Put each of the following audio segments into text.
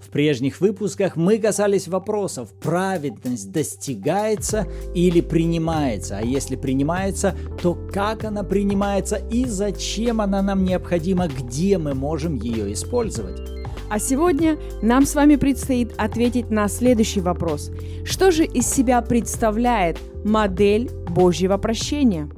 В прежних выпусках мы касались вопросов, праведность достигается или принимается, а если принимается, то как она принимается и зачем она нам необходима, где мы можем ее использовать. А сегодня нам с вами предстоит ответить на следующий вопрос. Что же из себя представляет модель Божьего прощения?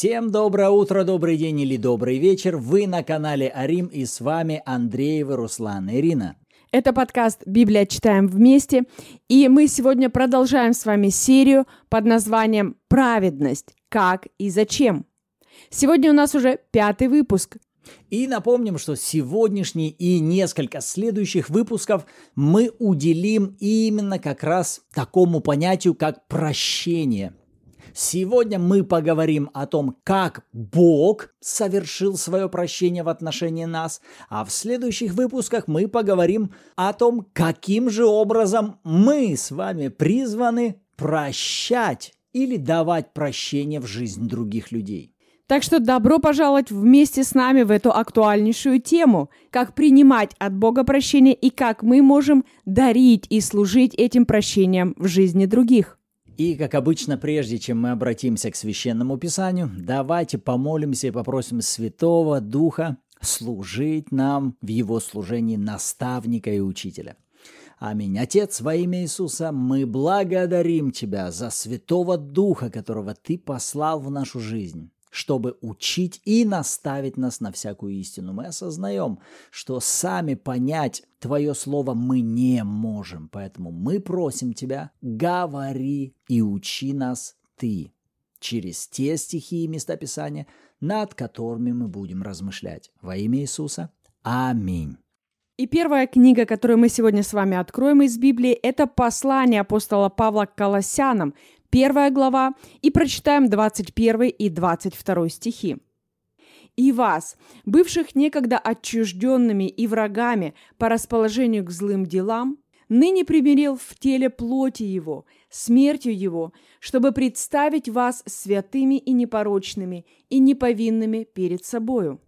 Всем доброе утро, добрый день или добрый вечер. Вы на канале Арим и с вами Андреева Руслан Ирина. Это подкаст «Библия читаем вместе», и мы сегодня продолжаем с вами серию под названием «Праведность. Как и зачем?». Сегодня у нас уже пятый выпуск. И напомним, что сегодняшний и несколько следующих выпусков мы уделим именно как раз такому понятию, как прощение. Сегодня мы поговорим о том, как Бог совершил свое прощение в отношении нас, а в следующих выпусках мы поговорим о том, каким же образом мы с вами призваны прощать или давать прощение в жизнь других людей. Так что добро пожаловать вместе с нами в эту актуальнейшую тему, как принимать от Бога прощение и как мы можем дарить и служить этим прощением в жизни других. И, как обычно, прежде чем мы обратимся к Священному Писанию, давайте помолимся и попросим Святого Духа служить нам в Его служении наставника и учителя. Аминь. Отец, во имя Иисуса, мы благодарим Тебя за Святого Духа, которого Ты послал в нашу жизнь чтобы учить и наставить нас на всякую истину. Мы осознаем, что сами понять Твое Слово мы не можем, поэтому мы просим Тебя, говори и учи нас Ты через те стихи и места Писания, над которыми мы будем размышлять. Во имя Иисуса. Аминь. И первая книга, которую мы сегодня с вами откроем из Библии, это послание апостола Павла к Колоссянам, первая глава, и прочитаем 21 и 22 стихи. «И вас, бывших некогда отчужденными и врагами по расположению к злым делам, ныне примирил в теле плоти его, смертью его, чтобы представить вас святыми и непорочными и неповинными перед собою».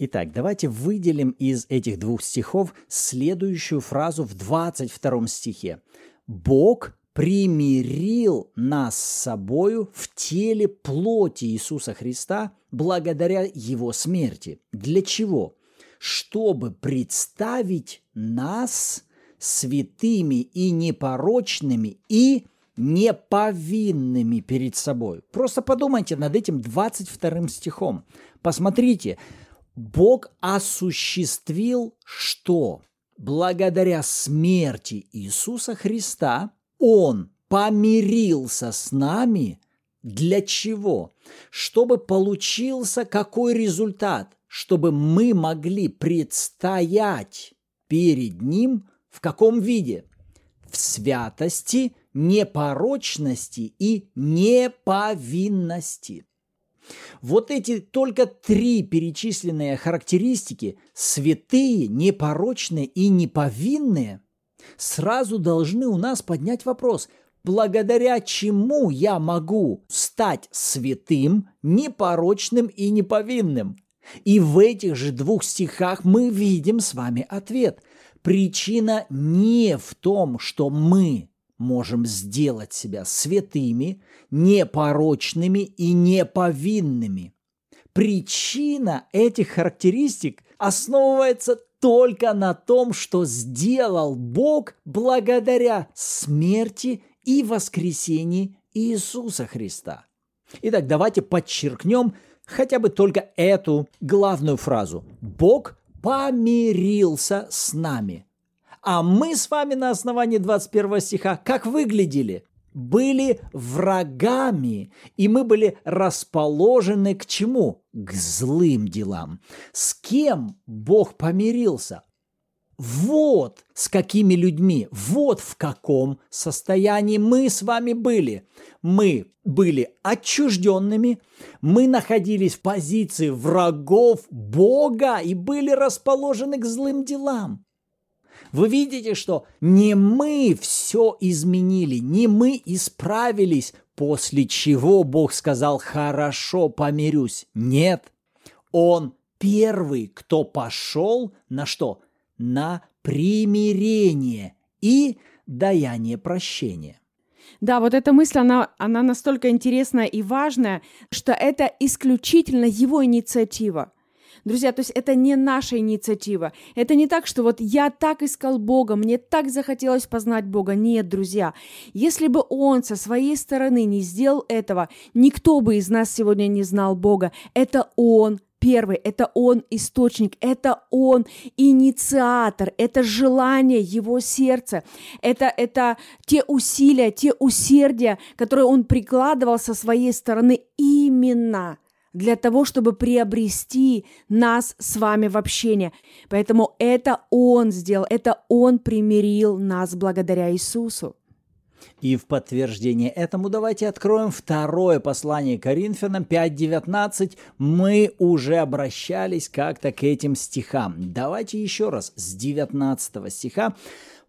Итак, давайте выделим из этих двух стихов следующую фразу в 22 стихе. «Бог примирил нас с собою в теле плоти Иисуса Христа благодаря Его смерти. Для чего? Чтобы представить нас святыми и непорочными и неповинными перед собой. Просто подумайте над этим 22 стихом. Посмотрите, Бог осуществил что? Благодаря смерти Иисуса Христа – он помирился с нами для чего? Чтобы получился какой результат? Чтобы мы могли предстоять перед Ним в каком виде? В святости, непорочности и неповинности. Вот эти только три перечисленные характеристики – святые, непорочные и неповинные – сразу должны у нас поднять вопрос, благодаря чему я могу стать святым, непорочным и неповинным. И в этих же двух стихах мы видим с вами ответ. Причина не в том, что мы можем сделать себя святыми, непорочными и неповинными. Причина этих характеристик основывается только на том, что сделал Бог благодаря смерти и воскресении Иисуса Христа. Итак, давайте подчеркнем хотя бы только эту главную фразу. Бог помирился с нами. А мы с вами на основании 21 стиха как выглядели? Были врагами, и мы были расположены к чему? К злым делам. С кем Бог помирился? Вот с какими людьми, вот в каком состоянии мы с вами были. Мы были отчужденными, мы находились в позиции врагов Бога и были расположены к злым делам. Вы видите, что не мы все изменили, не мы исправились, после чего Бог сказал «хорошо, помирюсь». Нет, Он первый, кто пошел на что? На примирение и даяние прощения. Да, вот эта мысль, она, она настолько интересная и важная, что это исключительно его инициатива. Друзья, то есть это не наша инициатива. Это не так, что вот я так искал Бога, мне так захотелось познать Бога. Нет, друзья. Если бы Он со своей стороны не сделал этого, никто бы из нас сегодня не знал Бога. Это Он первый, это Он источник, это Он инициатор, это желание Его сердца, это, это те усилия, те усердия, которые Он прикладывал со своей стороны именно для того, чтобы приобрести нас с вами в общение. Поэтому это Он сделал, это Он примирил нас благодаря Иисусу. И в подтверждение этому давайте откроем второе послание Коринфянам 5.19. Мы уже обращались как-то к этим стихам. Давайте еще раз с 19 стиха.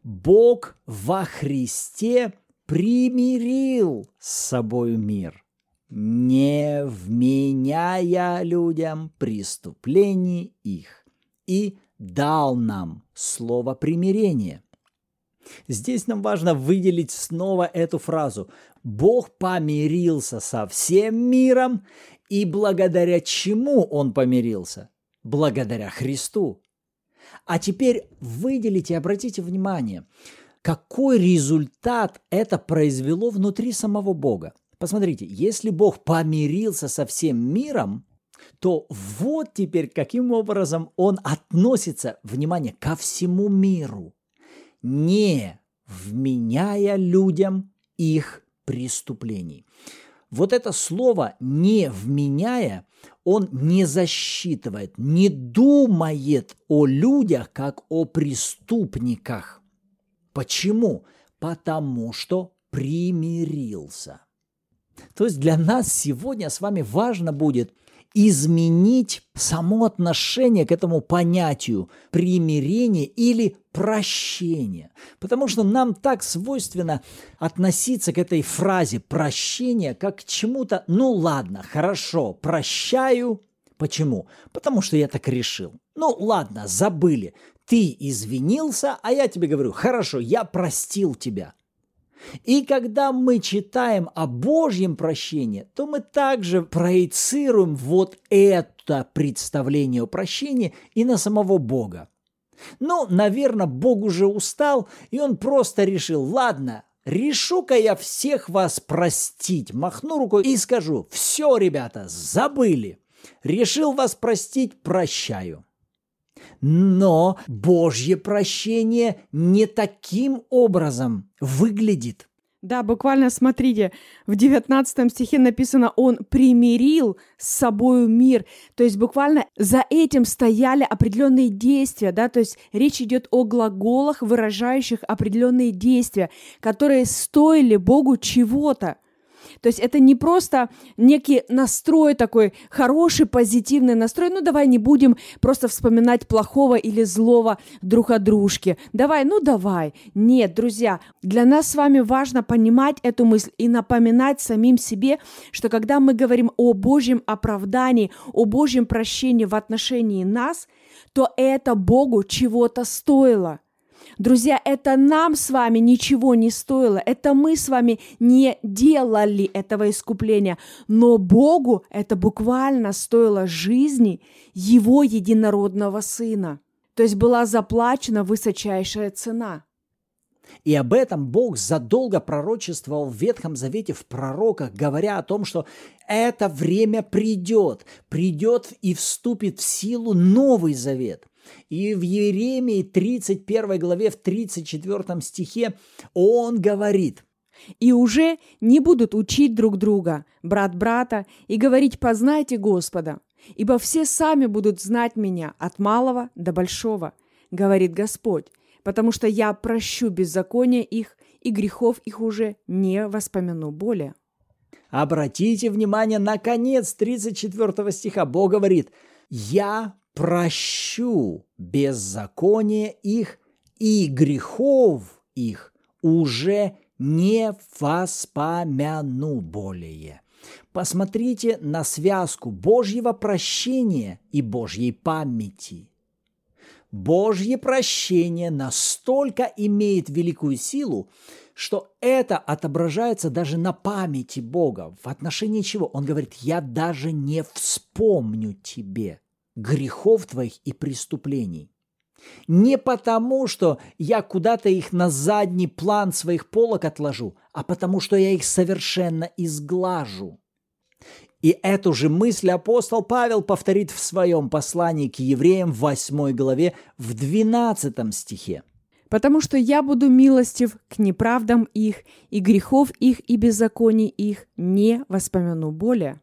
Бог во Христе примирил с собой мир, не вменяя людям преступлений их, и дал нам слово примирения – Здесь нам важно выделить снова эту фразу. Бог помирился со всем миром, и благодаря чему Он помирился? Благодаря Христу. А теперь выделите, обратите внимание, какой результат это произвело внутри самого Бога. Посмотрите, если Бог помирился со всем миром, то вот теперь каким образом Он относится, внимание, ко всему миру – не вменяя людям их преступлений. Вот это слово «не вменяя» он не засчитывает, не думает о людях, как о преступниках. Почему? Потому что примирился. То есть для нас сегодня с вами важно будет изменить само отношение к этому понятию примирения или прощения. Потому что нам так свойственно относиться к этой фразе прощения как к чему-то, ну ладно, хорошо, прощаю. Почему? Потому что я так решил. Ну ладно, забыли. Ты извинился, а я тебе говорю, хорошо, я простил тебя. И когда мы читаем о Божьем прощении, то мы также проецируем вот это представление о прощении и на самого Бога. Ну, наверное, Бог уже устал, и он просто решил, ладно, решу-ка я всех вас простить. Махну рукой и скажу, все, ребята, забыли. Решил вас простить, прощаю. Но Божье прощение не таким образом выглядит. Да, буквально смотрите, в 19 стихе написано «Он примирил с собою мир». То есть буквально за этим стояли определенные действия, да, то есть речь идет о глаголах, выражающих определенные действия, которые стоили Богу чего-то – то есть это не просто некий настрой такой, хороший, позитивный настрой. Ну, давай не будем просто вспоминать плохого или злого друг о дружке. Давай, ну давай. Нет, друзья, для нас с вами важно понимать эту мысль и напоминать самим себе, что когда мы говорим о Божьем оправдании, о Божьем прощении в отношении нас, то это Богу чего-то стоило – Друзья, это нам с вами ничего не стоило, это мы с вами не делали этого искупления, но Богу это буквально стоило жизни Его единородного Сына. То есть была заплачена высочайшая цена. И об этом Бог задолго пророчествовал в Ветхом Завете в пророках, говоря о том, что это время придет, придет и вступит в силу Новый Завет. И в Еремии 31 главе, в 34 стихе он говорит – и уже не будут учить друг друга, брат брата, и говорить «познайте Господа», ибо все сами будут знать меня от малого до большого, говорит Господь, потому что я прощу беззакония их, и грехов их уже не воспомяну более. Обратите внимание на конец 34 стиха. Бог говорит, «Я прощу беззаконие их и грехов их уже не воспомяну более. Посмотрите на связку Божьего прощения и Божьей памяти. Божье прощение настолько имеет великую силу, что это отображается даже на памяти Бога. В отношении чего? Он говорит, я даже не вспомню тебе грехов твоих и преступлений. Не потому, что я куда-то их на задний план своих полок отложу, а потому, что я их совершенно изглажу. И эту же мысль апостол Павел повторит в своем послании к евреям в 8 главе в 12 стихе. «Потому что я буду милостив к неправдам их, и грехов их и беззаконий их не воспомяну более».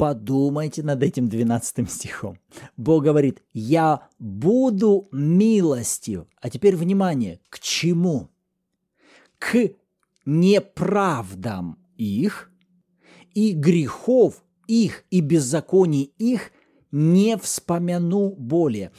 Подумайте над этим 12 стихом. Бог говорит, я буду милостив. А теперь внимание, к чему? К неправдам их и грехов их и беззаконий их не вспомяну более.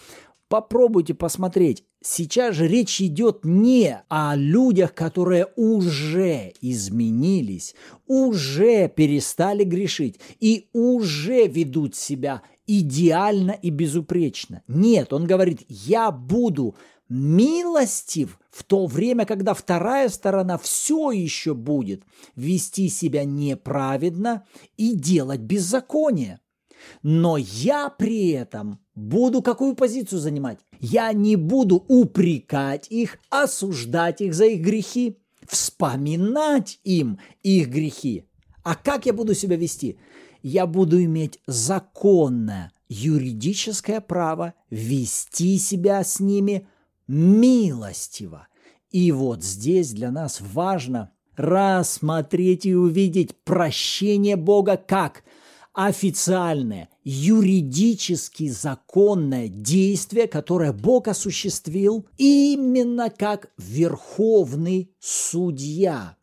Попробуйте посмотреть. Сейчас же речь идет не о людях, которые уже изменились, уже перестали грешить и уже ведут себя идеально и безупречно. Нет, он говорит, я буду милостив в то время, когда вторая сторона все еще будет вести себя неправедно и делать беззаконие. Но я при этом буду какую позицию занимать? Я не буду упрекать их, осуждать их за их грехи, вспоминать им их грехи. А как я буду себя вести? Я буду иметь законное юридическое право вести себя с ними милостиво. И вот здесь для нас важно рассмотреть и увидеть прощение Бога как – официальное, юридически законное действие, которое Бог осуществил именно как верховный судья.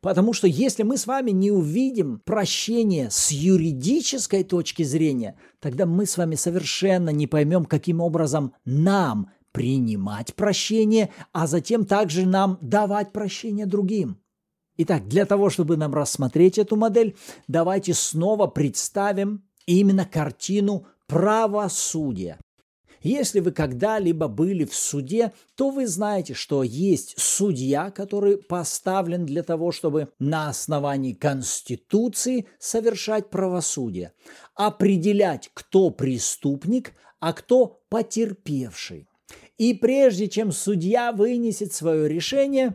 Потому что если мы с вами не увидим прощение с юридической точки зрения, тогда мы с вами совершенно не поймем, каким образом нам принимать прощение, а затем также нам давать прощение другим. Итак, для того, чтобы нам рассмотреть эту модель, давайте снова представим именно картину правосудия. Если вы когда-либо были в суде, то вы знаете, что есть судья, который поставлен для того, чтобы на основании Конституции совершать правосудие, определять, кто преступник, а кто потерпевший. И прежде чем судья вынесет свое решение,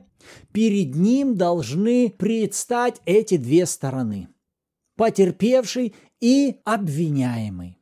перед ним должны предстать эти две стороны – потерпевший и обвиняемый.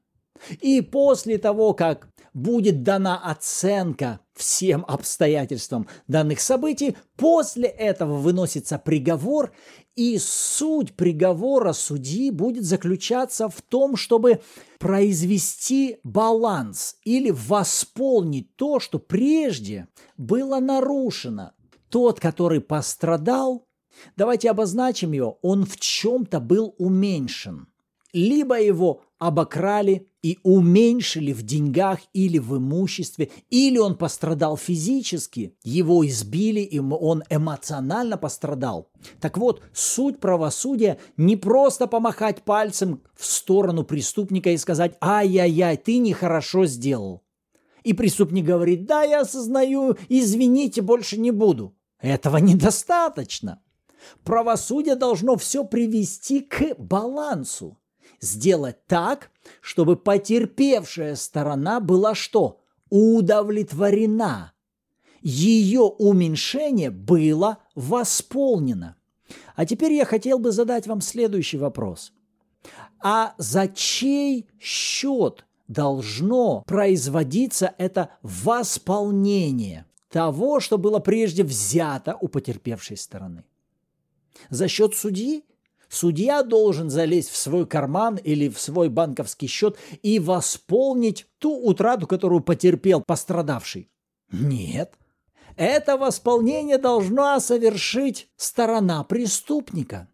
И после того, как будет дана оценка всем обстоятельствам данных событий, после этого выносится приговор, и суть приговора судьи будет заключаться в том, чтобы произвести баланс или восполнить то, что прежде было нарушено. Тот, который пострадал, давайте обозначим его, он в чем-то был уменьшен. Либо его обокрали и уменьшили в деньгах или в имуществе, или он пострадал физически, его избили, и он эмоционально пострадал. Так вот, суть правосудия не просто помахать пальцем в сторону преступника и сказать «Ай-яй-яй, ты нехорошо сделал». И преступник говорит «Да, я осознаю, извините, больше не буду». Этого недостаточно. Правосудие должно все привести к балансу сделать так, чтобы потерпевшая сторона была что? Удовлетворена. Ее уменьшение было восполнено. А теперь я хотел бы задать вам следующий вопрос. А за чей счет должно производиться это восполнение того, что было прежде взято у потерпевшей стороны? За счет судьи Судья должен залезть в свой карман или в свой банковский счет и восполнить ту утрату, которую потерпел пострадавший. Нет. Это восполнение должна совершить сторона преступника.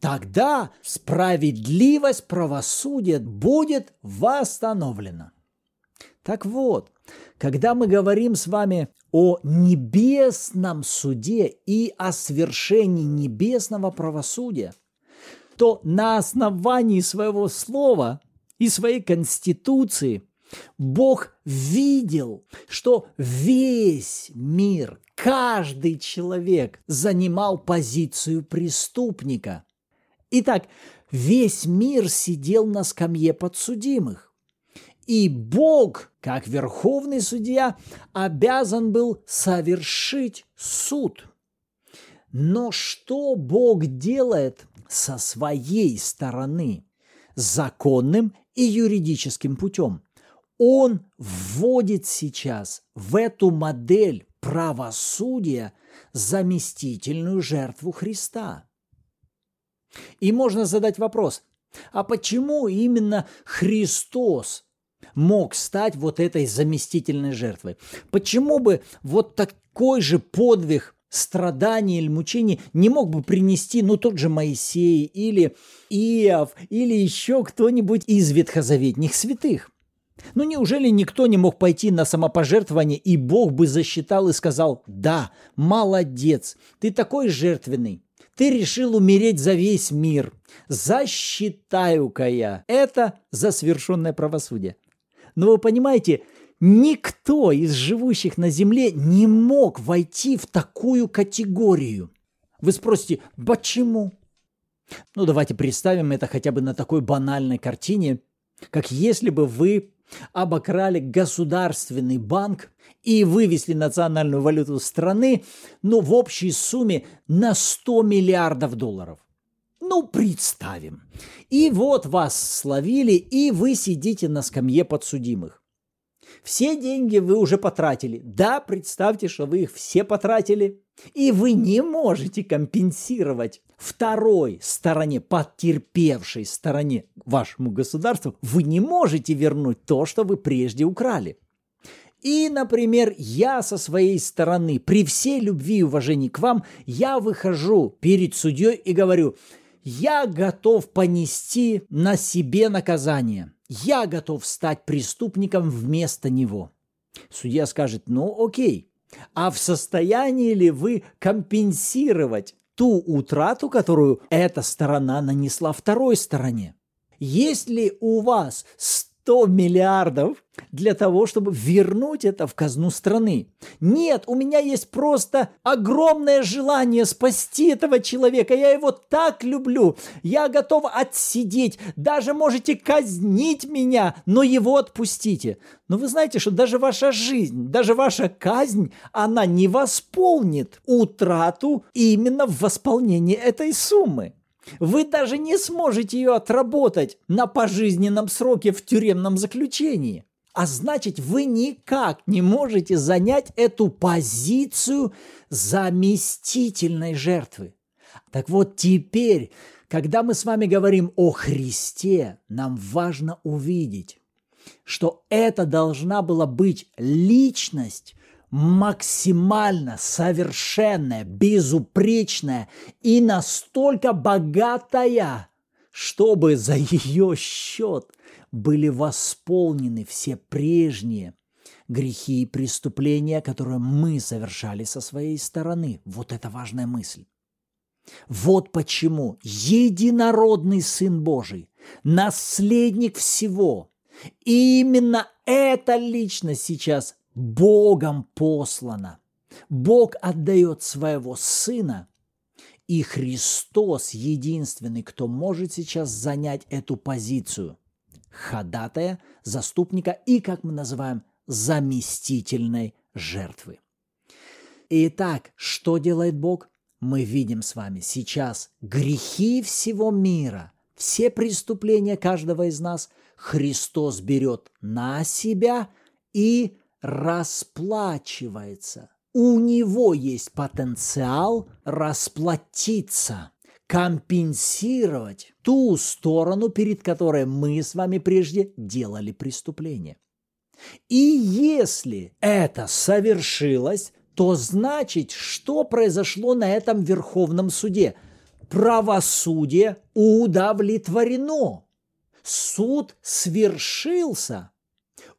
Тогда справедливость правосудия будет восстановлена. Так вот, когда мы говорим с вами о небесном суде и о свершении небесного правосудия – то на основании своего слова и своей конституции Бог видел, что весь мир, каждый человек занимал позицию преступника. Итак, весь мир сидел на скамье подсудимых. И Бог, как верховный судья, обязан был совершить суд. Но что Бог делает со своей стороны? Законным и юридическим путем. Он вводит сейчас в эту модель правосудия заместительную жертву Христа. И можно задать вопрос, а почему именно Христос мог стать вот этой заместительной жертвой? Почему бы вот такой же подвиг страдания или мучений не мог бы принести, ну, тот же Моисей или Иов или еще кто-нибудь из ветхозаветних святых? Ну неужели никто не мог пойти на самопожертвование, и Бог бы засчитал и сказал, да, молодец, ты такой жертвенный, ты решил умереть за весь мир. Засчитаю-ка я это за свершенное правосудие. Но вы понимаете, никто из живущих на земле не мог войти в такую категорию. Вы спросите, почему? Ну, давайте представим это хотя бы на такой банальной картине, как если бы вы обокрали государственный банк и вывезли национальную валюту страны, ну, в общей сумме на 100 миллиардов долларов. Ну, представим. И вот вас словили, и вы сидите на скамье подсудимых. Все деньги вы уже потратили. Да, представьте, что вы их все потратили. И вы не можете компенсировать второй стороне, потерпевшей стороне вашему государству, вы не можете вернуть то, что вы прежде украли. И, например, я со своей стороны, при всей любви и уважении к вам, я выхожу перед судьей и говорю, я готов понести на себе наказание. Я готов стать преступником вместо него. Судья скажет, ну окей, а в состоянии ли вы компенсировать ту утрату, которую эта сторона нанесла второй стороне? Есть ли у вас 100 миллиардов для того, чтобы вернуть это в казну страны. Нет, у меня есть просто огромное желание спасти этого человека. Я его так люблю. Я готов отсидеть. Даже можете казнить меня, но его отпустите. Но вы знаете, что даже ваша жизнь, даже ваша казнь, она не восполнит утрату именно в восполнении этой суммы. Вы даже не сможете ее отработать на пожизненном сроке в тюремном заключении. А значит, вы никак не можете занять эту позицию заместительной жертвы. Так вот теперь, когда мы с вами говорим о Христе, нам важно увидеть, что это должна была быть личность, максимально совершенная, безупречная и настолько богатая, чтобы за ее счет были восполнены все прежние грехи и преступления, которые мы совершали со своей стороны. Вот это важная мысль. Вот почему единородный Сын Божий, наследник всего, именно эта личность сейчас Богом послана. Бог отдает своего Сына, и Христос единственный, кто может сейчас занять эту позицию ходатая, заступника и, как мы называем, заместительной жертвы. Итак, что делает Бог? Мы видим с вами сейчас грехи всего мира, все преступления каждого из нас Христос берет на себя и расплачивается. У него есть потенциал расплатиться, компенсировать ту сторону, перед которой мы с вами прежде делали преступление. И если это совершилось, то значит, что произошло на этом Верховном суде? Правосудие удовлетворено. Суд свершился –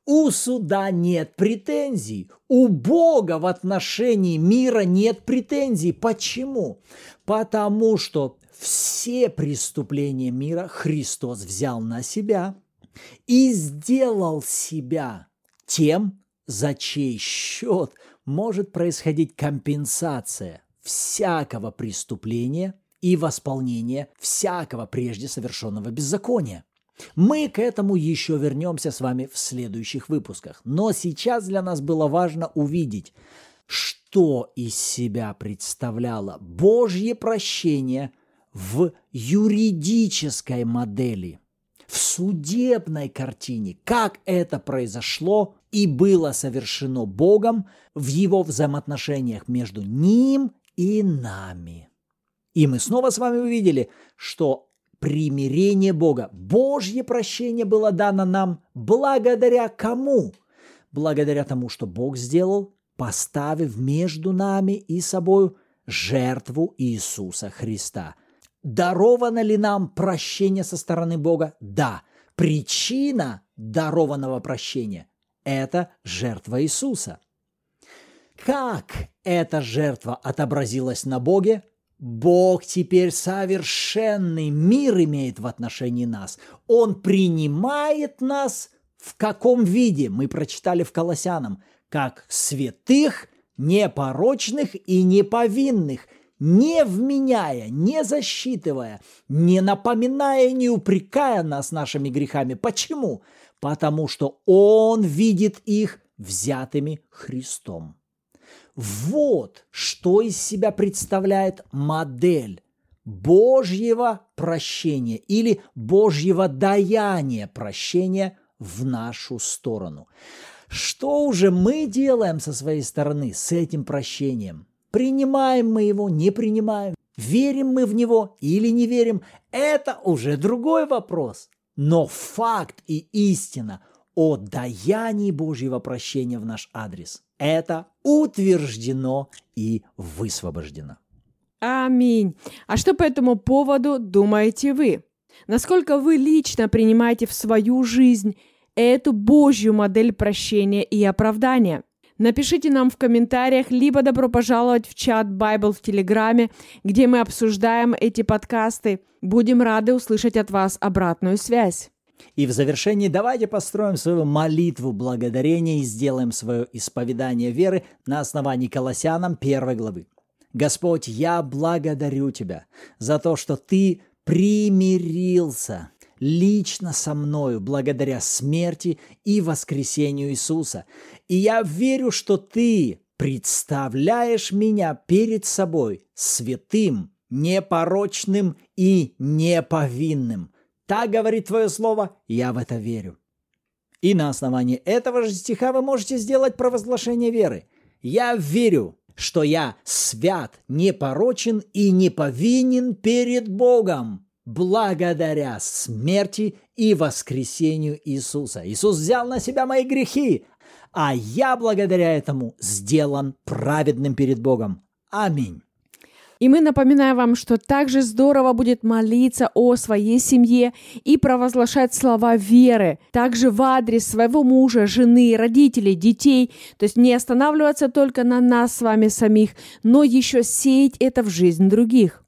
у суда нет претензий. У Бога в отношении мира нет претензий. Почему? Потому что все преступления мира Христос взял на себя и сделал себя тем, за чей счет может происходить компенсация всякого преступления и восполнения всякого прежде совершенного беззакония. Мы к этому еще вернемся с вами в следующих выпусках. Но сейчас для нас было важно увидеть, что из себя представляло Божье прощение в юридической модели, в судебной картине, как это произошло и было совершено Богом в его взаимоотношениях между Ним и нами. И мы снова с вами увидели, что примирение Бога, Божье прощение было дано нам благодаря кому? Благодаря тому, что Бог сделал, поставив между нами и собою жертву Иисуса Христа. Даровано ли нам прощение со стороны Бога? Да. Причина дарованного прощения – это жертва Иисуса. Как эта жертва отобразилась на Боге? Бог теперь совершенный мир имеет в отношении нас. Он принимает нас в каком виде? Мы прочитали в Колоссянам. Как святых, непорочных и неповинных, не вменяя, не засчитывая, не напоминая, не упрекая нас нашими грехами. Почему? Потому что Он видит их взятыми Христом. Вот что из себя представляет модель Божьего прощения или Божьего даяния прощения в нашу сторону. Что уже мы делаем со своей стороны с этим прощением? Принимаем мы его, не принимаем? Верим мы в него или не верим? Это уже другой вопрос. Но факт и истина о даянии Божьего прощения в наш адрес – это утверждено и высвобождено. Аминь. А что по этому поводу думаете вы? Насколько вы лично принимаете в свою жизнь эту Божью модель прощения и оправдания? Напишите нам в комментариях, либо добро пожаловать в чат Bible в Телеграме, где мы обсуждаем эти подкасты. Будем рады услышать от вас обратную связь. И в завершении давайте построим свою молитву благодарения и сделаем свое исповедание веры на основании Колоссянам первой главы. Господь, я благодарю Тебя за то, что Ты примирился лично со мною благодаря смерти и воскресению Иисуса. И я верю, что Ты представляешь меня перед собой святым, непорочным и неповинным – так говорит твое слово, я в это верю. И на основании этого же стиха вы можете сделать провозглашение веры. Я верю, что я свят, непорочен и неповинен перед Богом благодаря смерти и воскресению Иисуса. Иисус взял на себя мои грехи, а я благодаря этому сделан праведным перед Богом. Аминь. И мы напоминаем вам, что также здорово будет молиться о своей семье и провозглашать слова веры, также в адрес своего мужа, жены, родителей, детей, то есть не останавливаться только на нас с вами самих, но еще сеять это в жизнь других.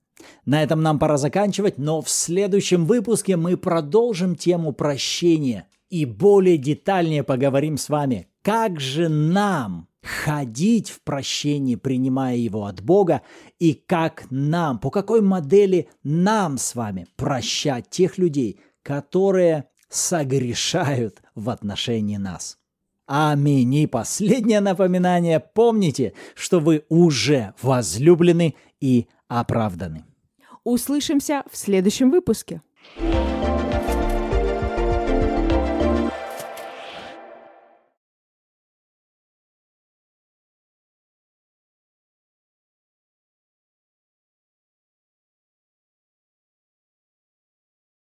На этом нам пора заканчивать, но в следующем выпуске мы продолжим тему прощения и более детальнее поговорим с вами, как же нам ходить в прощении, принимая его от Бога, и как нам, по какой модели нам с вами прощать тех людей, которые согрешают в отношении нас. Аминь. И последнее напоминание. Помните, что вы уже возлюблены и оправданы. Услышимся в следующем выпуске. thank you